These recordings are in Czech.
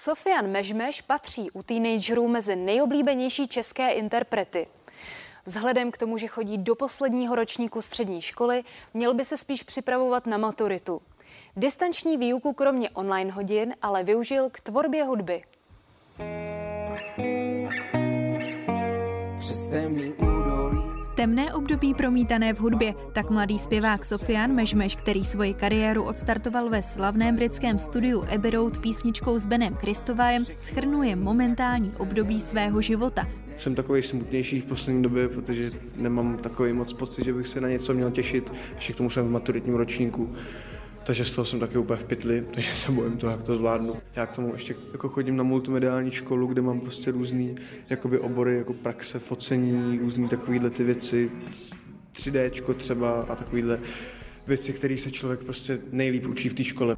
Sofian Mežmeš patří u teenagerů mezi nejoblíbenější české interprety. Vzhledem k tomu, že chodí do posledního ročníku střední školy, měl by se spíš připravovat na maturitu. Distanční výuku kromě online hodin ale využil k tvorbě hudby. Přes temný Temné období promítané v hudbě, tak mladý zpěvák Sofian Mežmeš, který svoji kariéru odstartoval ve slavném britském studiu Abbey Road písničkou s Benem Kristovajem, schrnuje momentální období svého života. Jsem takový smutnější v poslední době, protože nemám takový moc pocit, že bych se na něco měl těšit. Ještě k tomu jsem v maturitním ročníku takže z toho jsem taky úplně v pytli, takže se bojím toho, jak to zvládnu. Já k tomu ještě jako chodím na multimediální školu, kde mám prostě různý jakoby obory, jako praxe, focení, různý takovýhle ty věci, 3D třeba a takovýhle věci, které se člověk prostě nejlíp učí v té škole.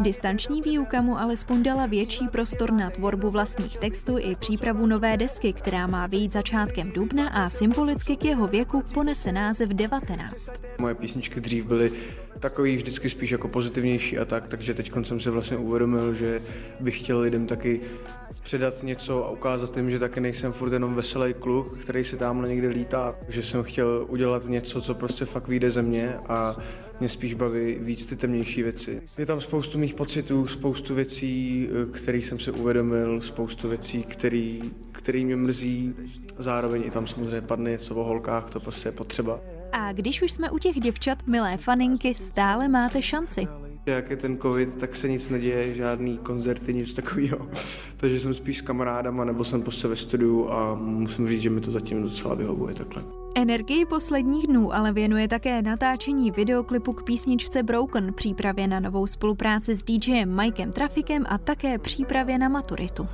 Distanční výuka mu alespoň dala větší prostor na tvorbu vlastních textů i přípravu nové desky, která má vyjít začátkem dubna a symbolicky k jeho věku ponese název 19. Moje písničky dřív byly takový vždycky spíš jako pozitivnější a tak, takže teď jsem si vlastně uvědomil, že bych chtěl lidem taky předat něco a ukázat jim, že taky nejsem furt jenom veselý kluk, který si tam někde lítá. Že jsem chtěl udělat něco, co prostě fakt vyjde ze mě a mě spíš baví víc ty temnější věci. Je tam spoustu mých pocitů, spoustu věcí, které jsem si uvědomil, spoustu věcí, který, který mě mrzí. Zároveň i tam samozřejmě padne něco o holkách, to prostě je potřeba. A když už jsme u těch děvčat, milé faninky, stále máte šanci. Jak je ten covid, tak se nic neděje, žádný koncerty, nic takového. Takže jsem spíš s kamarádama, nebo jsem prostě ve studiu a musím říct, že mi to zatím docela vyhovuje takhle. Energii posledních dnů ale věnuje také natáčení videoklipu k písničce Broken, přípravě na novou spolupráci s DJem Mikem Trafikem a také přípravě na maturitu.